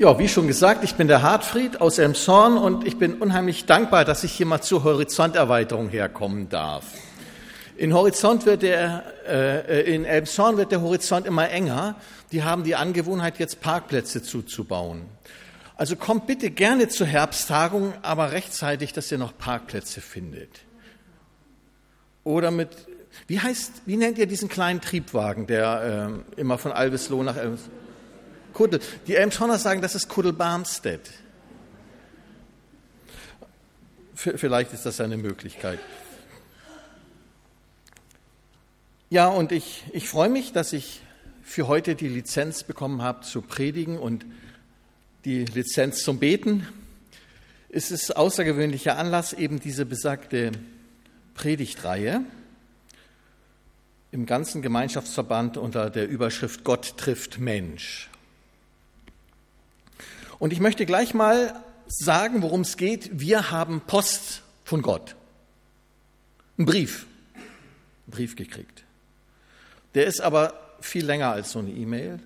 Ja, wie schon gesagt, ich bin der Hartfried aus Elmshorn und ich bin unheimlich dankbar, dass ich hier mal zur Horizonterweiterung herkommen darf. In Horizont wird der, äh, in Elmshorn wird der Horizont immer enger. Die haben die Angewohnheit, jetzt Parkplätze zuzubauen. Also kommt bitte gerne zur Herbsttagung, aber rechtzeitig, dass ihr noch Parkplätze findet. Oder mit, wie heißt, wie nennt ihr diesen kleinen Triebwagen, der äh, immer von Albisloh nach Elmshorn? Kuddel. Die Elmshorner sagen, das ist Kuddel-Barmstedt. Vielleicht ist das eine Möglichkeit. Ja, und ich, ich freue mich, dass ich für heute die Lizenz bekommen habe zu predigen und die Lizenz zum Beten. Es ist außergewöhnlicher Anlass, eben diese besagte Predigtreihe im ganzen Gemeinschaftsverband unter der Überschrift Gott trifft Mensch. Und ich möchte gleich mal sagen, worum es geht. Wir haben Post von Gott. Ein Brief. Ein Brief gekriegt. Der ist aber viel länger als so eine E-Mail.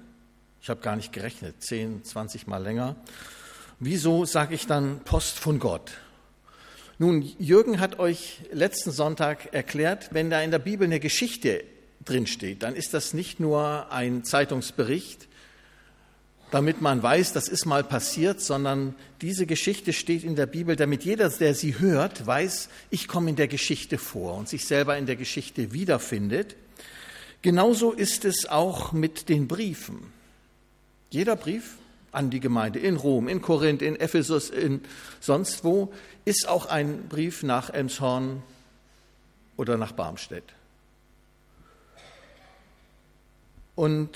Ich habe gar nicht gerechnet, 10, 20 Mal länger. Wieso sage ich dann Post von Gott? Nun, Jürgen hat euch letzten Sonntag erklärt, wenn da in der Bibel eine Geschichte drinsteht, dann ist das nicht nur ein Zeitungsbericht, damit man weiß, das ist mal passiert, sondern diese Geschichte steht in der Bibel, damit jeder, der sie hört, weiß, ich komme in der Geschichte vor und sich selber in der Geschichte wiederfindet. Genauso ist es auch mit den Briefen. Jeder Brief an die Gemeinde in Rom, in Korinth, in Ephesus, in sonst wo, ist auch ein Brief nach Elmshorn oder nach Barmstedt. Und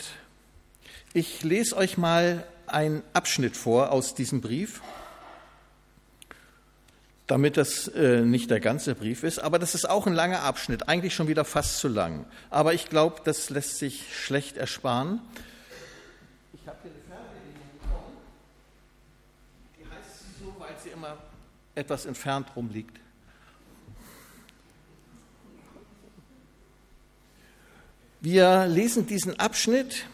ich lese euch mal einen Abschnitt vor aus diesem Brief, damit das äh, nicht der ganze Brief ist, aber das ist auch ein langer Abschnitt, eigentlich schon wieder fast zu lang. Aber ich glaube, das lässt sich schlecht ersparen. Ich habe hier eine Fernbedienung bekommen. Die heißt so, weil sie immer etwas entfernt rumliegt. Wir lesen diesen Abschnitt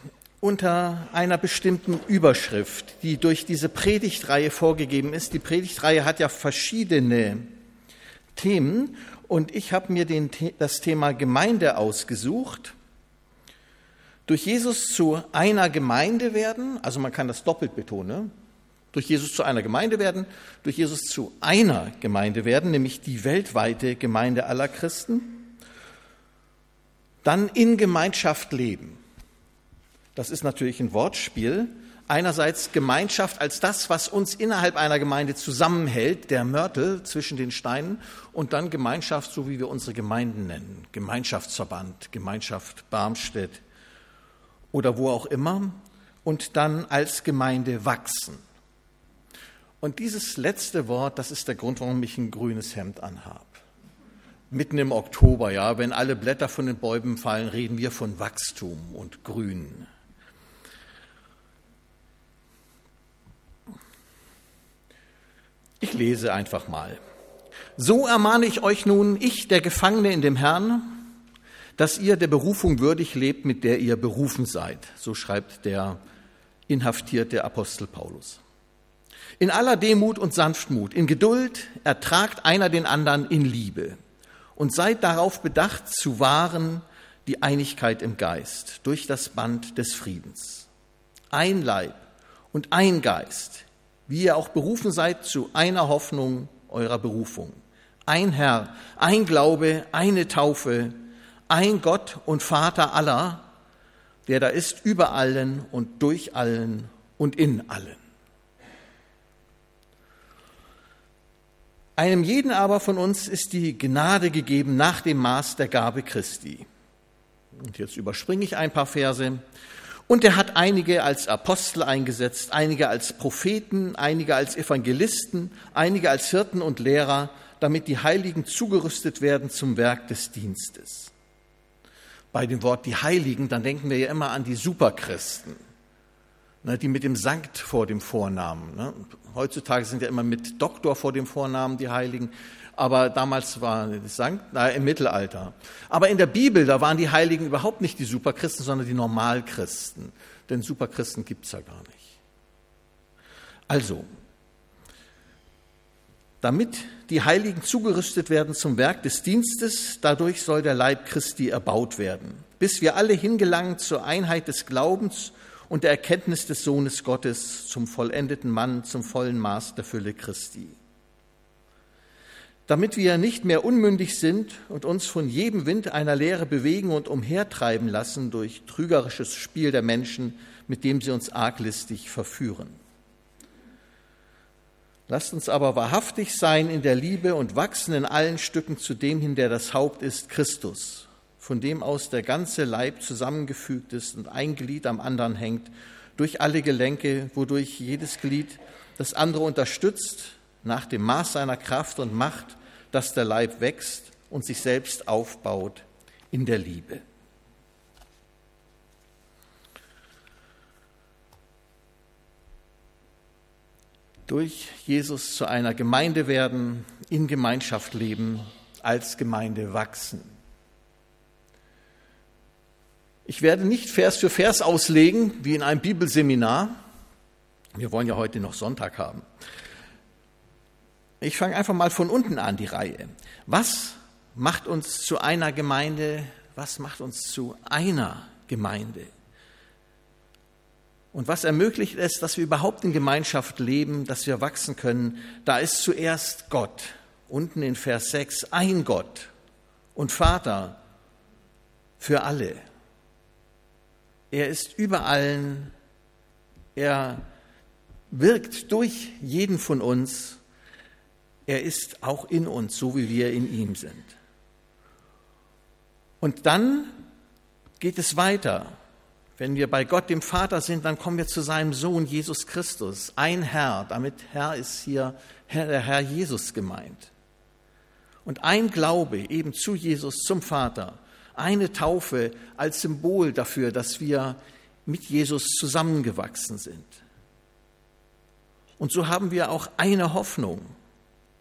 unter einer bestimmten Überschrift, die durch diese Predigtreihe vorgegeben ist. Die Predigtreihe hat ja verschiedene Themen und ich habe mir den, das Thema Gemeinde ausgesucht. Durch Jesus zu einer Gemeinde werden, also man kann das doppelt betonen, durch Jesus zu einer Gemeinde werden, durch Jesus zu einer Gemeinde werden, nämlich die weltweite Gemeinde aller Christen, dann in Gemeinschaft leben. Das ist natürlich ein Wortspiel. Einerseits Gemeinschaft als das, was uns innerhalb einer Gemeinde zusammenhält, der Mörtel zwischen den Steinen, und dann Gemeinschaft, so wie wir unsere Gemeinden nennen, Gemeinschaftsverband, Gemeinschaft Barmstedt oder wo auch immer, und dann als Gemeinde wachsen. Und dieses letzte Wort, das ist der Grund, warum ich ein grünes Hemd anhabe. Mitten im Oktober, ja, wenn alle Blätter von den Bäumen fallen, reden wir von Wachstum und Grün. Ich lese einfach mal. So ermahne ich euch nun, ich, der Gefangene in dem Herrn, dass ihr der Berufung würdig lebt, mit der ihr berufen seid. So schreibt der inhaftierte Apostel Paulus. In aller Demut und Sanftmut, in Geduld ertragt einer den anderen in Liebe und seid darauf bedacht zu wahren die Einigkeit im Geist durch das Band des Friedens. Ein Leib und ein Geist, wie ihr auch berufen seid zu einer Hoffnung eurer Berufung. Ein Herr, ein Glaube, eine Taufe, ein Gott und Vater aller, der da ist über allen und durch allen und in allen. Einem jeden aber von uns ist die Gnade gegeben nach dem Maß der Gabe Christi. Und jetzt überspringe ich ein paar Verse. Und er hat einige als Apostel eingesetzt, einige als Propheten, einige als Evangelisten, einige als Hirten und Lehrer, damit die Heiligen zugerüstet werden zum Werk des Dienstes. Bei dem Wort die Heiligen, dann denken wir ja immer an die Superchristen, ne, die mit dem Sankt vor dem Vornamen. Ne. Heutzutage sind ja immer mit Doktor vor dem Vornamen die Heiligen aber damals war na, im Mittelalter. Aber in der Bibel, da waren die Heiligen überhaupt nicht die Superchristen, sondern die Normalchristen. Denn Superchristen gibt's ja gar nicht. Also, damit die Heiligen zugerüstet werden zum Werk des Dienstes, dadurch soll der Leib Christi erbaut werden, bis wir alle hingelangen zur Einheit des Glaubens und der Erkenntnis des Sohnes Gottes, zum vollendeten Mann, zum vollen Maß der Fülle Christi. Damit wir nicht mehr unmündig sind und uns von jedem Wind einer Lehre bewegen und umhertreiben lassen durch trügerisches Spiel der Menschen, mit dem sie uns arglistig verführen. Lasst uns aber wahrhaftig sein in der Liebe und wachsen in allen Stücken zu dem hin, der das Haupt ist, Christus, von dem aus der ganze Leib zusammengefügt ist und ein Glied am anderen hängt, durch alle Gelenke, wodurch jedes Glied das andere unterstützt, nach dem Maß seiner Kraft und Macht, dass der Leib wächst und sich selbst aufbaut in der Liebe. durch Jesus zu einer Gemeinde werden, in Gemeinschaft leben, als Gemeinde wachsen. Ich werde nicht Vers für Vers auslegen, wie in einem Bibelseminar. Wir wollen ja heute noch Sonntag haben. Ich fange einfach mal von unten an die Reihe. Was macht uns zu einer Gemeinde? Was macht uns zu einer Gemeinde? Und was ermöglicht es, dass wir überhaupt in Gemeinschaft leben, dass wir wachsen können? Da ist zuerst Gott. Unten in Vers 6, ein Gott und Vater für alle. Er ist über allen. Er wirkt durch jeden von uns. Er ist auch in uns, so wie wir in ihm sind. Und dann geht es weiter. Wenn wir bei Gott, dem Vater, sind, dann kommen wir zu seinem Sohn Jesus Christus. Ein Herr, damit Herr ist hier der Herr Jesus gemeint. Und ein Glaube eben zu Jesus, zum Vater. Eine Taufe als Symbol dafür, dass wir mit Jesus zusammengewachsen sind. Und so haben wir auch eine Hoffnung,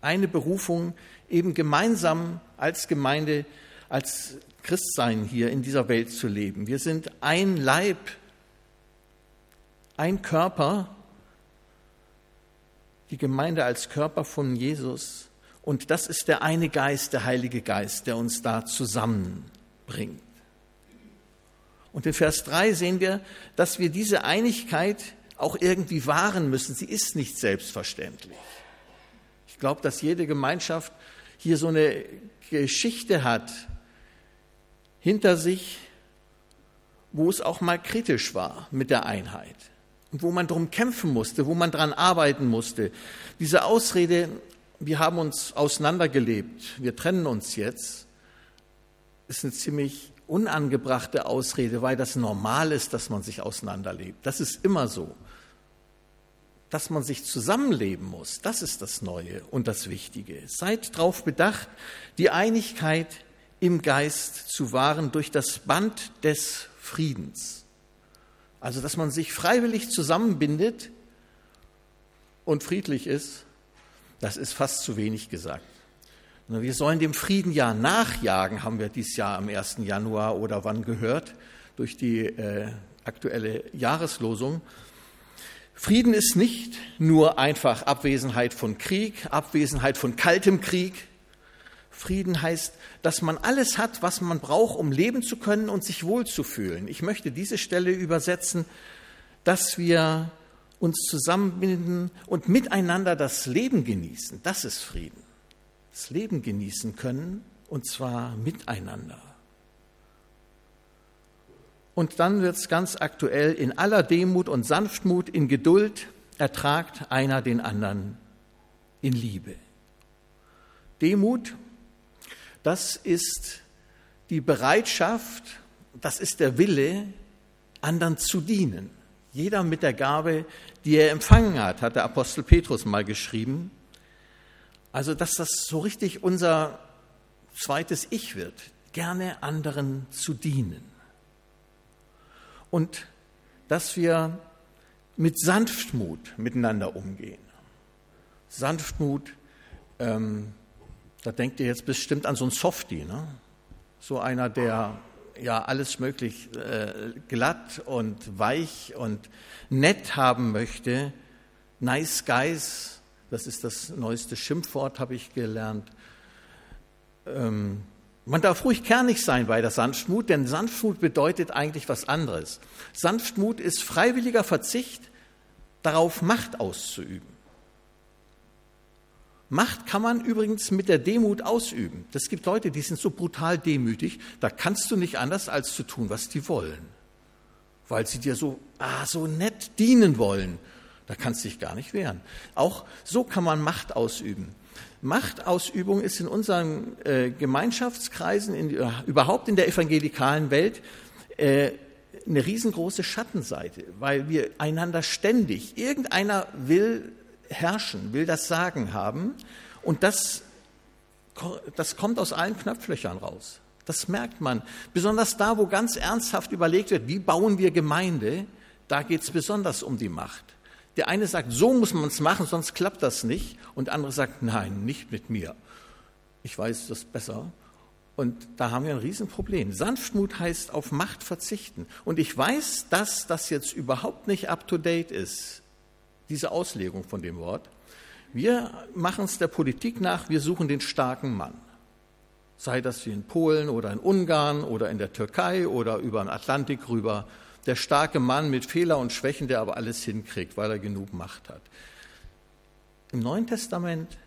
eine Berufung, eben gemeinsam als Gemeinde, als Christsein hier in dieser Welt zu leben. Wir sind ein Leib, ein Körper, die Gemeinde als Körper von Jesus. Und das ist der eine Geist, der Heilige Geist, der uns da zusammenbringt. Und in Vers 3 sehen wir, dass wir diese Einigkeit auch irgendwie wahren müssen. Sie ist nicht selbstverständlich. Ich glaube, dass jede Gemeinschaft hier so eine Geschichte hat, hinter sich, wo es auch mal kritisch war mit der Einheit und wo man darum kämpfen musste, wo man daran arbeiten musste. Diese Ausrede, wir haben uns auseinandergelebt, wir trennen uns jetzt, ist eine ziemlich unangebrachte Ausrede, weil das normal ist, dass man sich auseinanderlebt. Das ist immer so. Dass man sich zusammenleben muss, das ist das Neue und das Wichtige. Seid darauf bedacht, die Einigkeit im Geist zu wahren durch das Band des Friedens. Also, dass man sich freiwillig zusammenbindet und friedlich ist, das ist fast zu wenig gesagt. Wir sollen dem Frieden ja nachjagen, haben wir dieses Jahr am 1. Januar oder wann gehört, durch die äh, aktuelle Jahreslosung. Frieden ist nicht nur einfach Abwesenheit von Krieg, Abwesenheit von kaltem Krieg, Frieden heißt, dass man alles hat, was man braucht, um leben zu können und sich wohlzufühlen. Ich möchte diese Stelle übersetzen, dass wir uns zusammenbinden und miteinander das Leben genießen. Das ist Frieden. Das Leben genießen können und zwar miteinander. Und dann wird es ganz aktuell, in aller Demut und Sanftmut, in Geduld ertragt einer den anderen in Liebe. Demut das ist die Bereitschaft, das ist der Wille, anderen zu dienen. Jeder mit der Gabe, die er empfangen hat, hat der Apostel Petrus mal geschrieben. Also, dass das so richtig unser zweites Ich wird, gerne anderen zu dienen. Und dass wir mit Sanftmut miteinander umgehen. Sanftmut ähm, da denkt ihr jetzt bestimmt an so einen Softie, ne? so einer, der ja alles möglich äh, glatt und weich und nett haben möchte. Nice Guys, das ist das neueste Schimpfwort, habe ich gelernt. Ähm, man darf ruhig kernig sein bei der Sanftmut, denn Sanftmut bedeutet eigentlich was anderes. Sanftmut ist freiwilliger Verzicht darauf, Macht auszuüben. Macht kann man übrigens mit der Demut ausüben. Es gibt Leute, die sind so brutal demütig, da kannst du nicht anders als zu tun, was die wollen. Weil sie dir so, ah, so nett dienen wollen. Da kannst du dich gar nicht wehren. Auch so kann man Macht ausüben. Machtausübung ist in unseren äh, Gemeinschaftskreisen, in, äh, überhaupt in der evangelikalen Welt, äh, eine riesengroße Schattenseite, weil wir einander ständig, irgendeiner will herrschen, will das Sagen haben und das, das kommt aus allen Knöpflöchern raus. Das merkt man. Besonders da, wo ganz ernsthaft überlegt wird, wie bauen wir Gemeinde, da geht es besonders um die Macht. Der eine sagt, so muss man es machen, sonst klappt das nicht. Und der andere sagt, nein, nicht mit mir. Ich weiß das besser. Und da haben wir ein Riesenproblem. Sanftmut heißt auf Macht verzichten. Und ich weiß, dass das jetzt überhaupt nicht up-to-date ist diese Auslegung von dem Wort. Wir machen es der Politik nach, wir suchen den starken Mann. Sei das wie in Polen oder in Ungarn oder in der Türkei oder über den Atlantik rüber. Der starke Mann mit Fehler und Schwächen, der aber alles hinkriegt, weil er genug Macht hat. Im Neuen Testament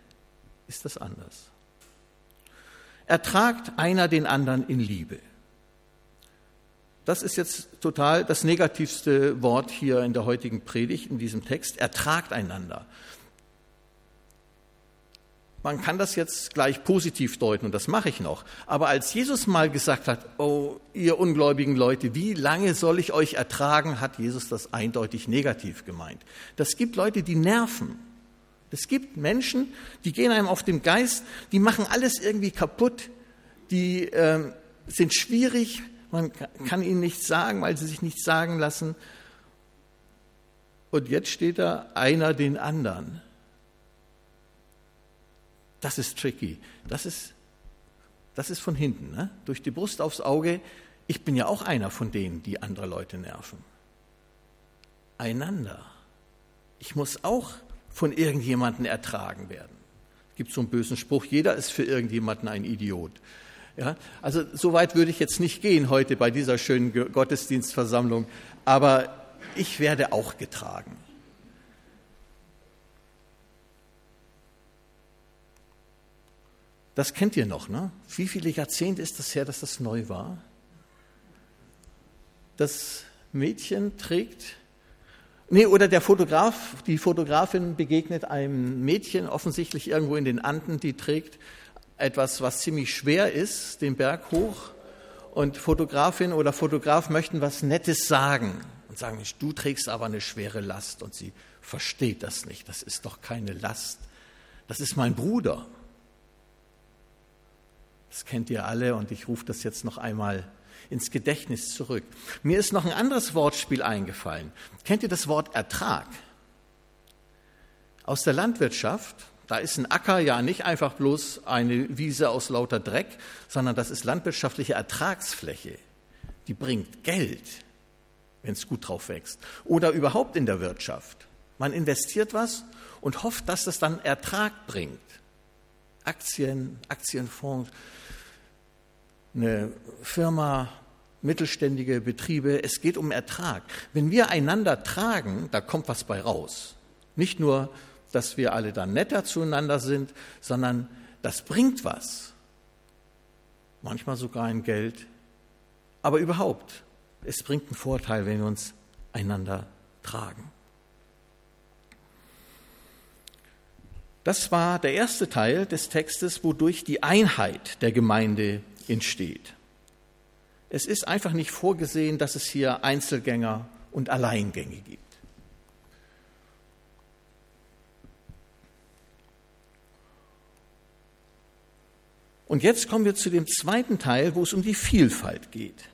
ist das anders. Ertragt einer den anderen in Liebe. Das ist jetzt total das negativste Wort hier in der heutigen Predigt, in diesem Text. Ertragt einander. Man kann das jetzt gleich positiv deuten und das mache ich noch. Aber als Jesus mal gesagt hat, oh, ihr ungläubigen Leute, wie lange soll ich euch ertragen, hat Jesus das eindeutig negativ gemeint. Das gibt Leute, die nerven. Es gibt Menschen, die gehen einem auf den Geist, die machen alles irgendwie kaputt, die äh, sind schwierig, man kann ihnen nichts sagen, weil sie sich nichts sagen lassen. Und jetzt steht da einer den anderen. Das ist tricky. Das ist, das ist von hinten, ne? durch die Brust aufs Auge. Ich bin ja auch einer von denen, die andere Leute nerven. Einander. Ich muss auch von irgendjemandem ertragen werden. Es gibt so einen bösen Spruch, jeder ist für irgendjemanden ein Idiot. Ja, also so weit würde ich jetzt nicht gehen heute bei dieser schönen Gottesdienstversammlung, aber ich werde auch getragen. Das kennt ihr noch, ne? Wie viele Jahrzehnte ist das her, dass das neu war? Das Mädchen trägt, nee, oder der Fotograf, die Fotografin begegnet einem Mädchen, offensichtlich irgendwo in den Anden, die trägt etwas, was ziemlich schwer ist, den Berg hoch. Und Fotografin oder Fotograf möchten was Nettes sagen und sagen, du trägst aber eine schwere Last. Und sie versteht das nicht. Das ist doch keine Last. Das ist mein Bruder. Das kennt ihr alle und ich rufe das jetzt noch einmal ins Gedächtnis zurück. Mir ist noch ein anderes Wortspiel eingefallen. Kennt ihr das Wort Ertrag? Aus der Landwirtschaft da ist ein Acker ja nicht einfach bloß eine Wiese aus lauter Dreck, sondern das ist landwirtschaftliche Ertragsfläche. Die bringt Geld, wenn es gut drauf wächst. Oder überhaupt in der Wirtschaft. Man investiert was und hofft, dass es dann Ertrag bringt. Aktien, Aktienfonds, eine Firma, mittelständige Betriebe. Es geht um Ertrag. Wenn wir einander tragen, da kommt was bei raus. Nicht nur dass wir alle dann netter zueinander sind, sondern das bringt was. Manchmal sogar ein Geld, aber überhaupt, es bringt einen Vorteil, wenn wir uns einander tragen. Das war der erste Teil des Textes, wodurch die Einheit der Gemeinde entsteht. Es ist einfach nicht vorgesehen, dass es hier Einzelgänger und Alleingänge gibt. Und jetzt kommen wir zu dem zweiten Teil, wo es um die Vielfalt geht.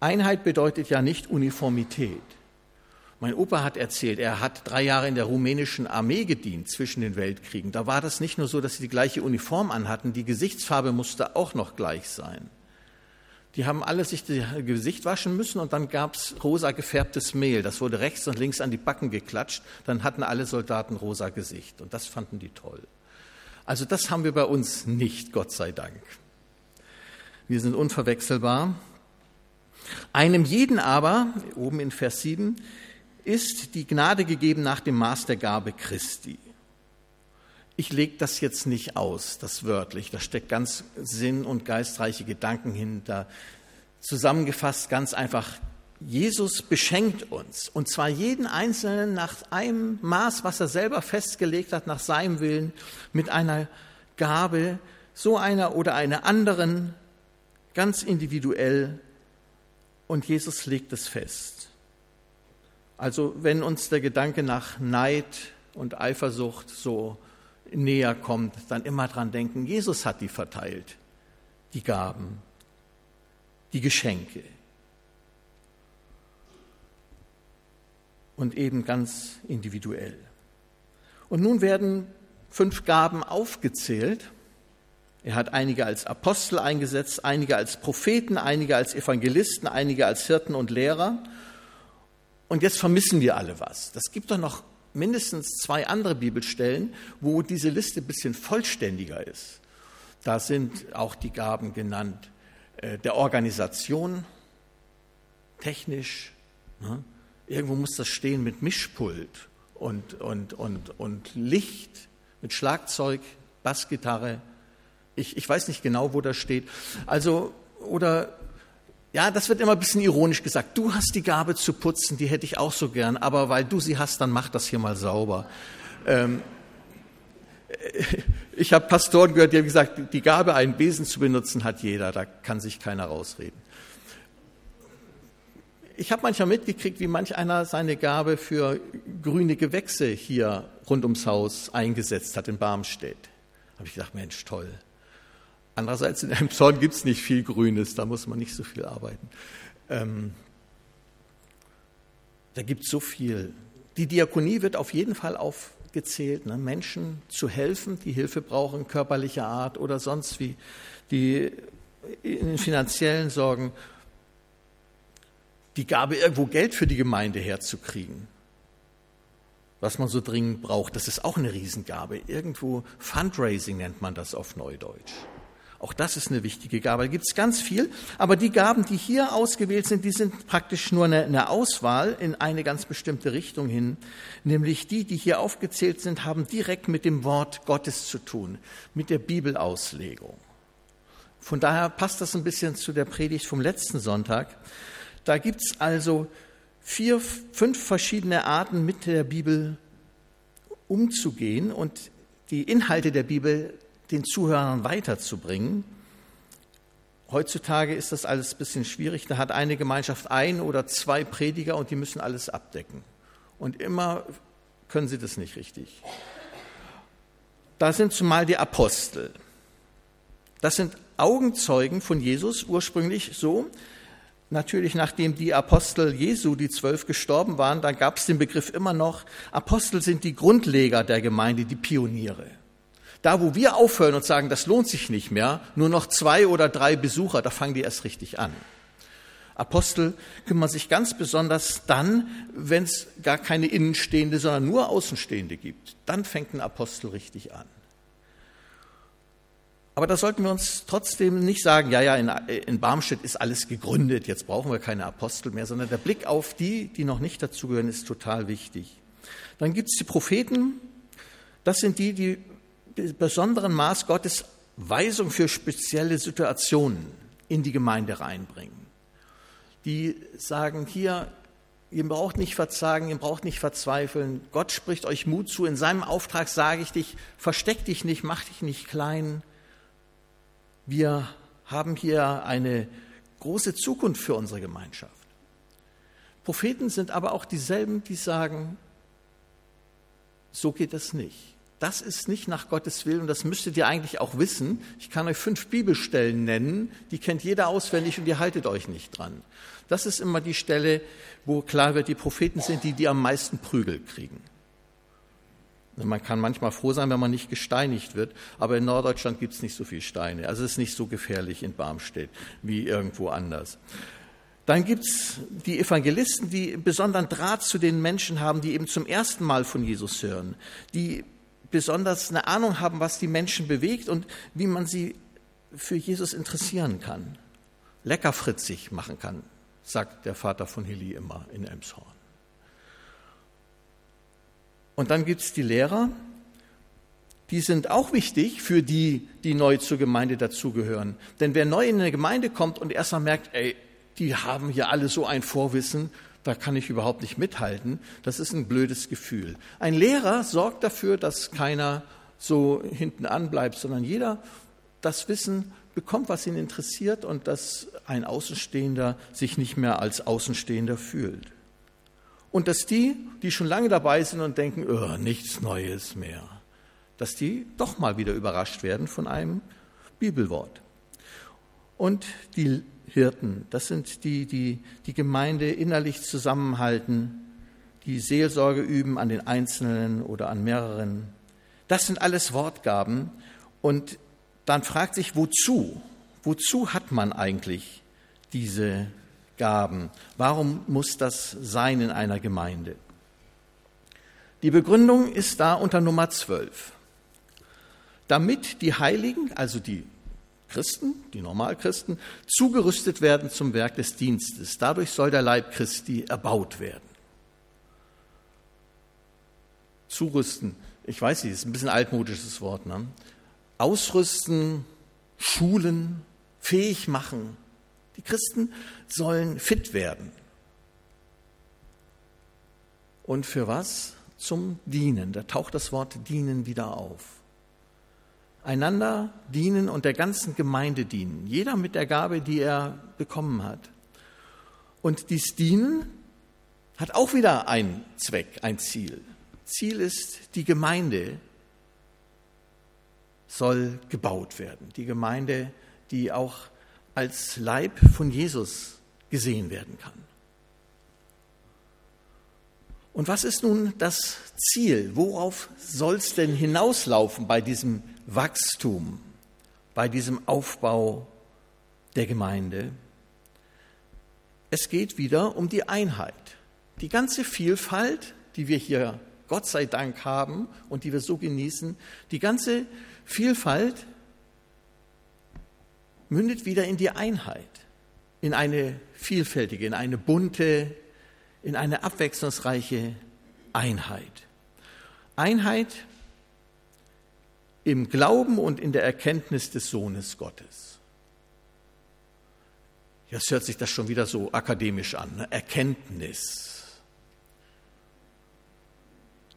Einheit bedeutet ja nicht Uniformität. Mein Opa hat erzählt, er hat drei Jahre in der rumänischen Armee gedient zwischen den Weltkriegen. Da war das nicht nur so, dass sie die gleiche Uniform anhatten, die Gesichtsfarbe musste auch noch gleich sein. Die haben alle sich das Gesicht waschen müssen und dann gab es rosa gefärbtes Mehl. Das wurde rechts und links an die Backen geklatscht. Dann hatten alle Soldaten rosa Gesicht und das fanden die toll. Also das haben wir bei uns nicht, Gott sei Dank. Wir sind unverwechselbar. Einem jeden aber, oben in Vers 7, ist die Gnade gegeben nach dem Maß der Gabe Christi. Ich lege das jetzt nicht aus, das wörtlich. Da steckt ganz sinn- und geistreiche Gedanken hinter. Zusammengefasst ganz einfach, Jesus beschenkt uns, und zwar jeden Einzelnen nach einem Maß, was er selber festgelegt hat, nach seinem Willen, mit einer Gabe, so einer oder einer anderen, ganz individuell, und Jesus legt es fest. Also wenn uns der Gedanke nach Neid und Eifersucht so näher kommt, dann immer dran denken, Jesus hat die verteilt, die Gaben, die Geschenke. Und eben ganz individuell. Und nun werden fünf Gaben aufgezählt. Er hat einige als Apostel eingesetzt, einige als Propheten, einige als Evangelisten, einige als Hirten und Lehrer. Und jetzt vermissen wir alle was. Das gibt doch noch mindestens zwei andere Bibelstellen, wo diese Liste ein bisschen vollständiger ist. Da sind auch die Gaben genannt äh, der Organisation, technisch. Ne? Irgendwo muss das stehen mit Mischpult und, und, und, und Licht, mit Schlagzeug, Bassgitarre. Ich, ich weiß nicht genau, wo das steht. Also, oder ja, das wird immer ein bisschen ironisch gesagt. Du hast die Gabe zu putzen, die hätte ich auch so gern, aber weil du sie hast, dann mach das hier mal sauber. Ähm, ich habe Pastoren gehört, die haben gesagt, die Gabe, einen Besen zu benutzen, hat jeder, da kann sich keiner rausreden. Ich habe manchmal mitgekriegt, wie manch einer seine Gabe für grüne Gewächse hier rund ums Haus eingesetzt hat in Barmstedt. Habe ich gedacht, Mensch, toll. Andererseits in einem Zorn gibt es nicht viel Grünes, da muss man nicht so viel arbeiten. Ähm, da gibt es so viel. Die Diakonie wird auf jeden Fall aufgezählt, ne? Menschen zu helfen, die Hilfe brauchen, körperlicher Art oder sonst wie, die in finanziellen Sorgen, die Gabe, irgendwo Geld für die Gemeinde herzukriegen, was man so dringend braucht, das ist auch eine Riesengabe. Irgendwo Fundraising nennt man das auf Neudeutsch. Auch das ist eine wichtige Gabe. Da gibt es ganz viel. Aber die Gaben, die hier ausgewählt sind, die sind praktisch nur eine, eine, Auswahl in eine ganz bestimmte Richtung hin. Nämlich die, die hier aufgezählt sind, haben direkt mit dem Wort Gottes zu tun, mit der Bibelauslegung. Von daher passt das ein bisschen zu der Predigt vom letzten Sonntag. Da gibt es also vier, fünf verschiedene Arten, mit der Bibel umzugehen und die Inhalte der Bibel den Zuhörern weiterzubringen. Heutzutage ist das alles ein bisschen schwierig. Da hat eine Gemeinschaft ein oder zwei Prediger und die müssen alles abdecken. Und immer können sie das nicht richtig. Da sind zumal die Apostel. Das sind Augenzeugen von Jesus ursprünglich so. Natürlich, nachdem die Apostel Jesu, die zwölf, gestorben waren, dann gab es den Begriff immer noch, Apostel sind die Grundleger der Gemeinde, die Pioniere. Da, wo wir aufhören und sagen, das lohnt sich nicht mehr, nur noch zwei oder drei Besucher, da fangen die erst richtig an. Apostel kümmern sich ganz besonders dann, wenn es gar keine Innenstehende, sondern nur Außenstehende gibt. Dann fängt ein Apostel richtig an. Aber da sollten wir uns trotzdem nicht sagen, ja, ja, in, in Barmstedt ist alles gegründet, jetzt brauchen wir keine Apostel mehr, sondern der Blick auf die, die noch nicht dazugehören, ist total wichtig. Dann gibt es die Propheten, das sind die, die besonderen Maß Gottes Weisung für spezielle Situationen in die Gemeinde reinbringen. Die sagen hier, ihr braucht nicht verzagen, ihr braucht nicht verzweifeln. Gott spricht euch Mut zu. In seinem Auftrag sage ich dich, versteck dich nicht, mach dich nicht klein. Wir haben hier eine große Zukunft für unsere Gemeinschaft. Propheten sind aber auch dieselben, die sagen, so geht es nicht. Das ist nicht nach Gottes Willen und das müsstet ihr eigentlich auch wissen. Ich kann euch fünf Bibelstellen nennen, die kennt jeder auswendig und ihr haltet euch nicht dran. Das ist immer die Stelle, wo klar wird, die Propheten sind die, die am meisten Prügel kriegen. Man kann manchmal froh sein, wenn man nicht gesteinigt wird, aber in Norddeutschland gibt es nicht so viele Steine. Also es ist nicht so gefährlich in Barmstedt wie irgendwo anders. Dann gibt es die Evangelisten, die besonderen Draht zu den Menschen haben, die eben zum ersten Mal von Jesus hören, die besonders eine Ahnung haben, was die Menschen bewegt und wie man sie für Jesus interessieren kann, leckerfritzig machen kann, sagt der Vater von Hilly immer in Emshorn. Und dann gibt es die Lehrer, die sind auch wichtig für die, die neu zur Gemeinde dazugehören. Denn wer neu in eine Gemeinde kommt und erstmal merkt, ey, die haben hier alle so ein Vorwissen, da kann ich überhaupt nicht mithalten, das ist ein blödes Gefühl. Ein Lehrer sorgt dafür, dass keiner so hinten anbleibt, sondern jeder das Wissen bekommt, was ihn interessiert und dass ein Außenstehender sich nicht mehr als Außenstehender fühlt. Und dass die, die schon lange dabei sind und denken, oh, nichts Neues mehr, dass die doch mal wieder überrascht werden von einem Bibelwort. Und die Hirten, das sind die, die die Gemeinde innerlich zusammenhalten, die Seelsorge üben an den Einzelnen oder an mehreren. Das sind alles Wortgaben. Und dann fragt sich, wozu? Wozu hat man eigentlich diese Gaben? Warum muss das sein in einer Gemeinde? Die Begründung ist da unter Nummer 12. Damit die Heiligen, also die Christen, die Normalchristen, zugerüstet werden zum Werk des Dienstes. Dadurch soll der Leib Christi erbaut werden. Zurüsten, ich weiß nicht, ist ein bisschen altmodisches Wort. Ne? ausrüsten, schulen, fähig machen. Die Christen sollen fit werden. Und für was? Zum Dienen. Da taucht das Wort dienen wieder auf. Einander dienen und der ganzen Gemeinde dienen. Jeder mit der Gabe, die er bekommen hat. Und dies Dienen hat auch wieder einen Zweck, ein Ziel. Ziel ist die Gemeinde, soll gebaut werden. Die Gemeinde, die auch als Leib von Jesus gesehen werden kann. Und was ist nun das Ziel? Worauf soll es denn hinauslaufen bei diesem Wachstum, bei diesem Aufbau der Gemeinde? Es geht wieder um die Einheit. Die ganze Vielfalt, die wir hier Gott sei Dank haben und die wir so genießen, die ganze Vielfalt mündet wieder in die Einheit, in eine vielfältige, in eine bunte, in eine abwechslungsreiche Einheit. Einheit im Glauben und in der Erkenntnis des Sohnes Gottes. Jetzt hört sich das schon wieder so akademisch an. Ne? Erkenntnis.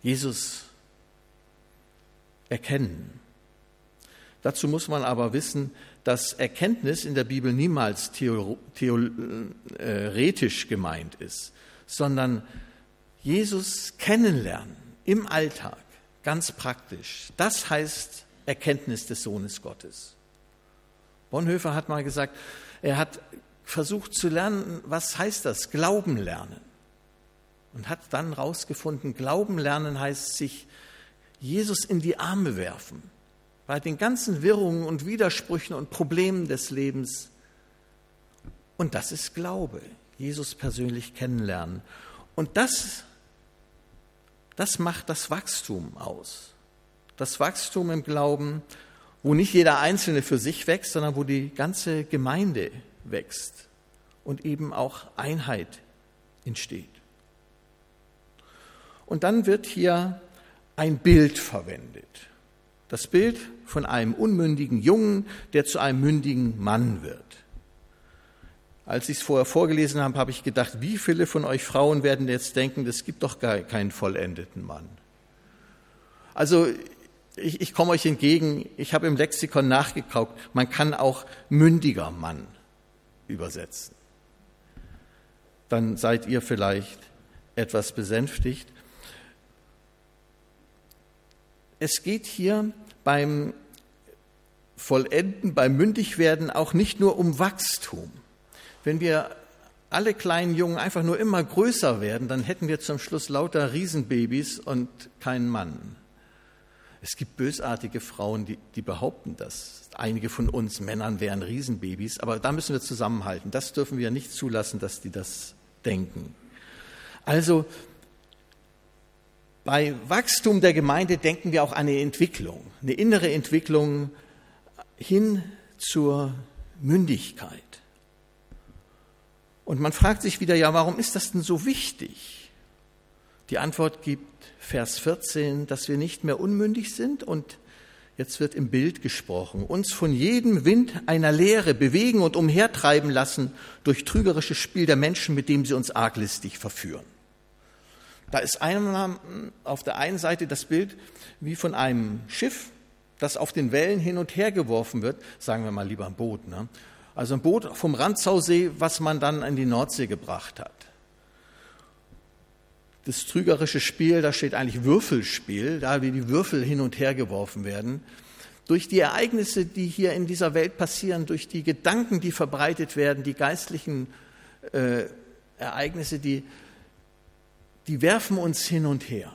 Jesus erkennen. Dazu muss man aber wissen, dass Erkenntnis in der Bibel niemals theoretisch gemeint ist, sondern Jesus kennenlernen im Alltag, ganz praktisch. Das heißt Erkenntnis des Sohnes Gottes. Bonhoeffer hat mal gesagt, er hat versucht zu lernen, was heißt das? Glauben lernen. Und hat dann herausgefunden, Glauben lernen heißt sich Jesus in die Arme werfen bei den ganzen Wirrungen und Widersprüchen und Problemen des Lebens. Und das ist Glaube, Jesus persönlich kennenlernen. Und das, das macht das Wachstum aus. Das Wachstum im Glauben, wo nicht jeder Einzelne für sich wächst, sondern wo die ganze Gemeinde wächst und eben auch Einheit entsteht. Und dann wird hier ein Bild verwendet. Das Bild von einem unmündigen Jungen, der zu einem mündigen Mann wird. Als ich es vorher vorgelesen habe, habe ich gedacht, wie viele von euch Frauen werden jetzt denken, es gibt doch gar keinen vollendeten Mann. Also ich, ich komme euch entgegen, ich habe im Lexikon nachgekauft, man kann auch mündiger Mann übersetzen. Dann seid ihr vielleicht etwas besänftigt. Es geht hier beim Vollenden, beim Mündigwerden auch nicht nur um Wachstum. Wenn wir alle kleinen Jungen einfach nur immer größer werden, dann hätten wir zum Schluss lauter Riesenbabys und keinen Mann. Es gibt bösartige Frauen, die, die behaupten das. Einige von uns Männern wären Riesenbabys, aber da müssen wir zusammenhalten. Das dürfen wir nicht zulassen, dass die das denken. Also bei Wachstum der Gemeinde denken wir auch an eine Entwicklung, eine innere Entwicklung hin zur Mündigkeit. Und man fragt sich wieder, ja, warum ist das denn so wichtig? Die Antwort gibt Vers 14, dass wir nicht mehr unmündig sind und jetzt wird im Bild gesprochen, uns von jedem Wind einer Lehre bewegen und umhertreiben lassen durch trügerisches Spiel der Menschen, mit dem sie uns arglistig verführen. Da ist einmal auf der einen Seite das Bild wie von einem Schiff, das auf den Wellen hin und her geworfen wird, sagen wir mal lieber ein Boot. Ne? Also ein Boot vom Randzausee, was man dann in die Nordsee gebracht hat. Das trügerische Spiel, da steht eigentlich Würfelspiel, da wie die Würfel hin und her geworfen werden. Durch die Ereignisse, die hier in dieser Welt passieren, durch die Gedanken, die verbreitet werden, die geistlichen äh, Ereignisse, die die werfen uns hin und her.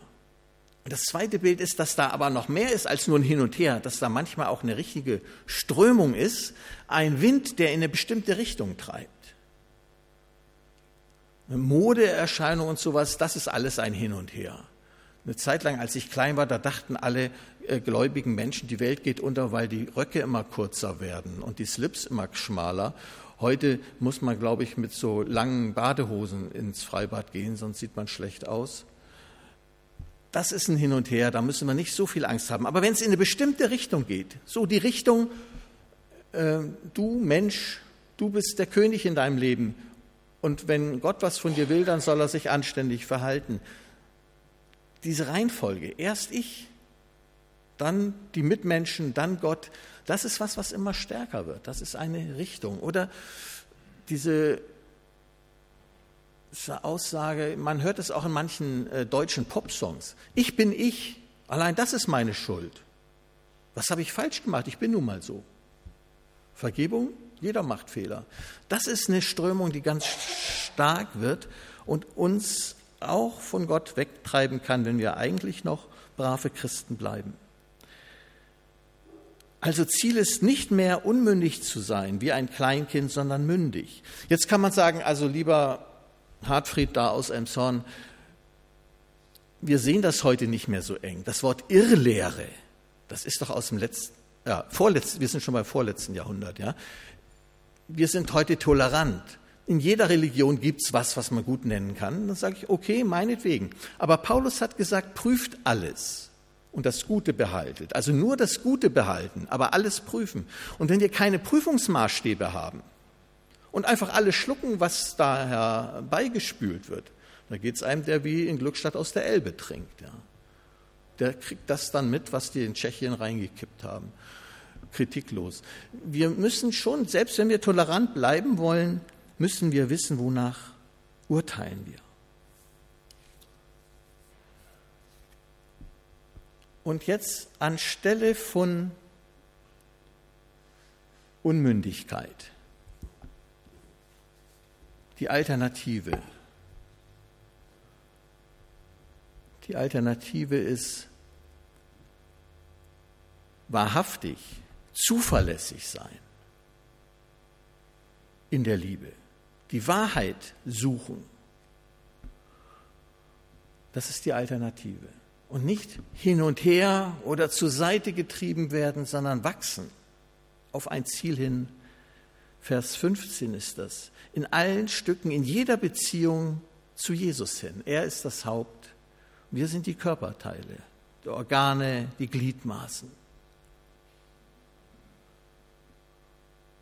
Das zweite Bild ist, dass da aber noch mehr ist als nur ein Hin und Her, dass da manchmal auch eine richtige Strömung ist, ein Wind, der in eine bestimmte Richtung treibt. Eine Modeerscheinung und sowas, das ist alles ein Hin und Her. Eine Zeit lang, als ich klein war, da dachten alle äh, gläubigen Menschen, die Welt geht unter, weil die Röcke immer kurzer werden und die Slips immer schmaler Heute muss man, glaube ich, mit so langen Badehosen ins Freibad gehen, sonst sieht man schlecht aus. Das ist ein Hin und Her, da müssen wir nicht so viel Angst haben. Aber wenn es in eine bestimmte Richtung geht, so die Richtung, äh, du Mensch, du bist der König in deinem Leben und wenn Gott was von dir will, dann soll er sich anständig verhalten. Diese Reihenfolge, erst ich, dann die Mitmenschen, dann Gott, das ist was, was immer stärker wird. Das ist eine Richtung. Oder diese Aussage, man hört es auch in manchen äh, deutschen Popsongs. Ich bin ich, allein das ist meine Schuld. Was habe ich falsch gemacht? Ich bin nun mal so. Vergebung? Jeder macht Fehler. Das ist eine Strömung, die ganz stark wird und uns auch von Gott wegtreiben kann, wenn wir eigentlich noch brave Christen bleiben. Also Ziel ist nicht mehr unmündig zu sein wie ein Kleinkind, sondern mündig. Jetzt kann man sagen, also lieber Hartfried da aus Emshorn, wir sehen das heute nicht mehr so eng. Das Wort Irrlehre, das ist doch aus dem letzten, ja, vorletzten, wir sind schon beim vorletzten Jahrhundert, ja. Wir sind heute tolerant. In jeder Religion gibt es was, was man gut nennen kann. Dann sage ich, okay, meinetwegen. Aber Paulus hat gesagt, prüft alles und das Gute behaltet. Also nur das Gute behalten, aber alles prüfen. Und wenn wir keine Prüfungsmaßstäbe haben und einfach alles schlucken, was da herbeigespült wird, da geht es einem, der wie in Glückstadt aus der Elbe trinkt. Ja. Der kriegt das dann mit, was die in Tschechien reingekippt haben. Kritiklos. Wir müssen schon, selbst wenn wir tolerant bleiben wollen, müssen wir wissen, wonach urteilen wir. Und jetzt anstelle von Unmündigkeit die Alternative. Die Alternative ist wahrhaftig, zuverlässig sein in der Liebe, die Wahrheit suchen. Das ist die Alternative und nicht hin und her oder zur Seite getrieben werden, sondern wachsen auf ein Ziel hin. Vers 15 ist das. In allen Stücken, in jeder Beziehung zu Jesus hin. Er ist das Haupt. Wir sind die Körperteile, die Organe, die Gliedmaßen.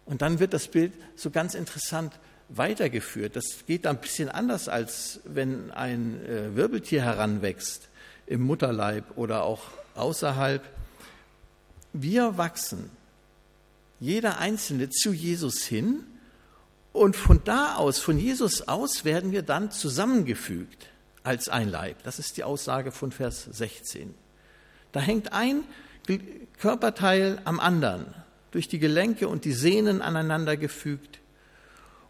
Und dann wird das Bild so ganz interessant weitergeführt. Das geht ein bisschen anders, als wenn ein äh, Wirbeltier heranwächst im Mutterleib oder auch außerhalb. Wir wachsen, jeder Einzelne, zu Jesus hin und von da aus, von Jesus aus, werden wir dann zusammengefügt als ein Leib. Das ist die Aussage von Vers 16. Da hängt ein Körperteil am anderen, durch die Gelenke und die Sehnen aneinander gefügt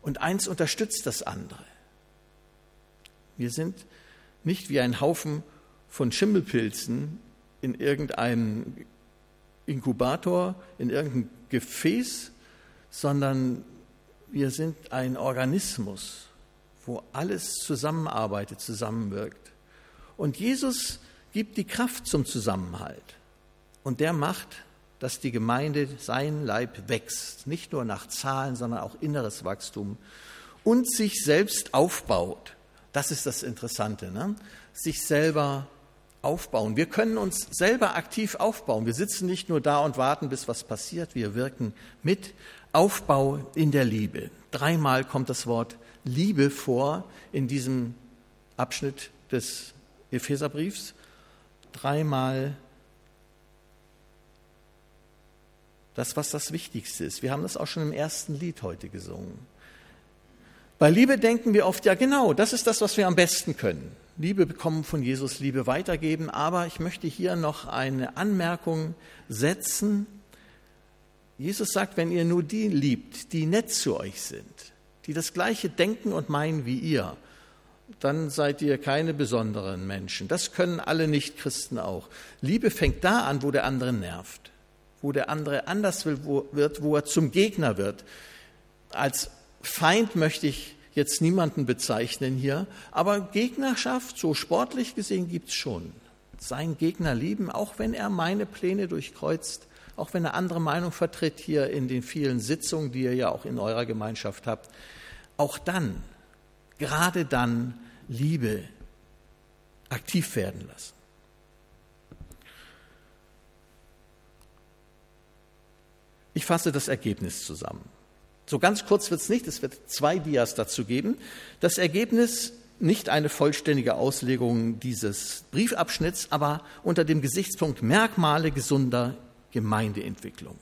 und eins unterstützt das andere. Wir sind nicht wie ein Haufen von Schimmelpilzen in irgendeinem Inkubator, in irgendeinem Gefäß, sondern wir sind ein Organismus, wo alles zusammenarbeitet, zusammenwirkt. Und Jesus gibt die Kraft zum Zusammenhalt. Und der macht, dass die Gemeinde, sein Leib wächst, nicht nur nach Zahlen, sondern auch inneres Wachstum und sich selbst aufbaut. Das ist das Interessante, ne? sich selber aufbauen. Wir können uns selber aktiv aufbauen. Wir sitzen nicht nur da und warten, bis was passiert. Wir wirken mit Aufbau in der Liebe. Dreimal kommt das Wort Liebe vor in diesem Abschnitt des Epheserbriefs. Dreimal das, was das Wichtigste ist. Wir haben das auch schon im ersten Lied heute gesungen. Bei Liebe denken wir oft, ja genau, das ist das, was wir am besten können. Liebe bekommen von Jesus, Liebe weitergeben. Aber ich möchte hier noch eine Anmerkung setzen. Jesus sagt, wenn ihr nur die liebt, die nett zu euch sind, die das gleiche denken und meinen wie ihr, dann seid ihr keine besonderen Menschen. Das können alle Nichtchristen auch. Liebe fängt da an, wo der andere nervt, wo der andere anders wird, wo er zum Gegner wird. Als Feind möchte ich jetzt niemanden bezeichnen hier, aber Gegnerschaft, so sportlich gesehen, gibt es schon. Seinen Gegner lieben, auch wenn er meine Pläne durchkreuzt, auch wenn er andere Meinung vertritt hier in den vielen Sitzungen, die ihr ja auch in eurer Gemeinschaft habt. Auch dann, gerade dann, Liebe aktiv werden lassen. Ich fasse das Ergebnis zusammen. So ganz kurz wird es nicht, es wird zwei Dias dazu geben. Das Ergebnis nicht eine vollständige Auslegung dieses Briefabschnitts, aber unter dem Gesichtspunkt Merkmale gesunder Gemeindeentwicklung.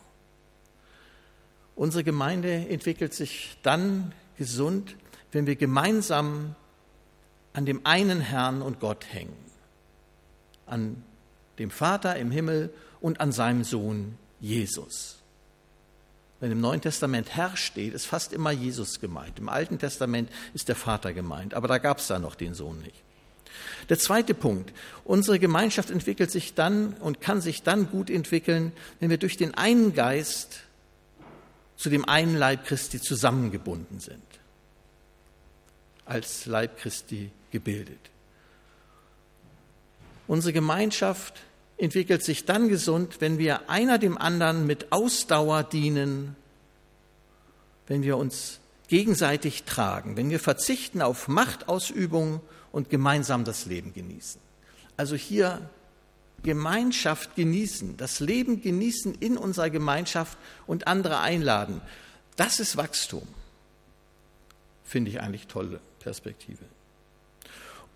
Unsere Gemeinde entwickelt sich dann gesund, wenn wir gemeinsam an dem einen Herrn und Gott hängen, an dem Vater im Himmel und an seinem Sohn Jesus. Wenn im Neuen Testament Herr steht, ist fast immer Jesus gemeint. Im Alten Testament ist der Vater gemeint, aber da gab es da noch den Sohn nicht. Der zweite Punkt. Unsere Gemeinschaft entwickelt sich dann und kann sich dann gut entwickeln, wenn wir durch den einen Geist zu dem einen Leib Christi zusammengebunden sind. Als Leib Christi gebildet. Unsere Gemeinschaft entwickelt sich dann gesund, wenn wir einer dem anderen mit Ausdauer dienen, wenn wir uns gegenseitig tragen, wenn wir verzichten auf Machtausübung und gemeinsam das Leben genießen. Also hier Gemeinschaft genießen, das Leben genießen in unserer Gemeinschaft und andere einladen. Das ist Wachstum. Finde ich eigentlich tolle Perspektive.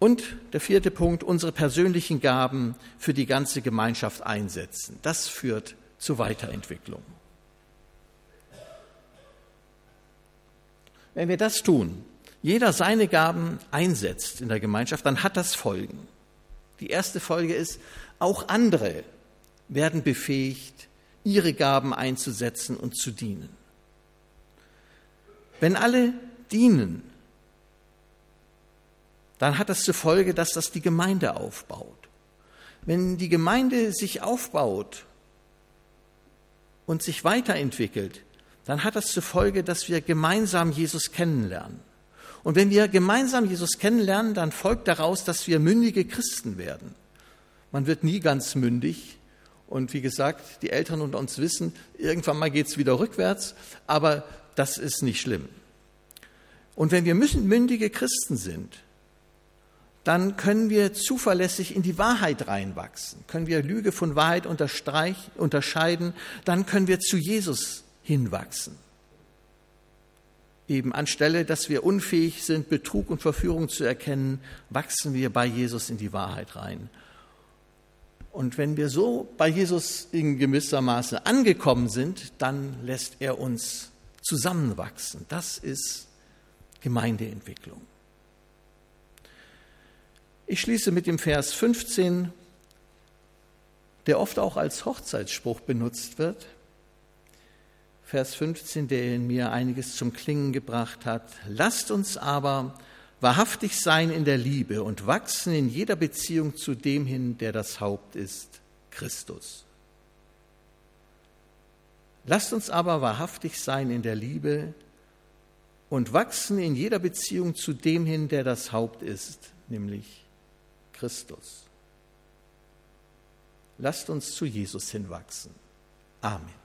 Und der vierte Punkt, unsere persönlichen Gaben für die ganze Gemeinschaft einsetzen. Das führt zu Weiterentwicklung. Wenn wir das tun, jeder seine Gaben einsetzt in der Gemeinschaft, dann hat das Folgen. Die erste Folge ist, auch andere werden befähigt, ihre Gaben einzusetzen und zu dienen. Wenn alle dienen, dann hat das zur Folge, dass das die Gemeinde aufbaut. Wenn die Gemeinde sich aufbaut und sich weiterentwickelt, dann hat das zur Folge, dass wir gemeinsam Jesus kennenlernen. Und wenn wir gemeinsam Jesus kennenlernen, dann folgt daraus, dass wir mündige Christen werden. Man wird nie ganz mündig. Und wie gesagt, die Eltern unter uns wissen, irgendwann mal geht es wieder rückwärts, aber das ist nicht schlimm. Und wenn wir mündige Christen sind, dann können wir zuverlässig in die Wahrheit reinwachsen, können wir Lüge von Wahrheit unterscheiden, dann können wir zu Jesus hinwachsen. Eben anstelle, dass wir unfähig sind, Betrug und Verführung zu erkennen, wachsen wir bei Jesus in die Wahrheit rein. Und wenn wir so bei Jesus in gewisser Maße angekommen sind, dann lässt er uns zusammenwachsen. Das ist Gemeindeentwicklung. Ich schließe mit dem Vers 15, der oft auch als Hochzeitsspruch benutzt wird. Vers 15, der in mir einiges zum Klingen gebracht hat. Lasst uns aber wahrhaftig sein in der Liebe und wachsen in jeder Beziehung zu dem hin, der das Haupt ist, Christus. Lasst uns aber wahrhaftig sein in der Liebe und wachsen in jeder Beziehung zu dem hin, der das Haupt ist, nämlich Christus. Lasst uns zu Jesus hinwachsen. Amen.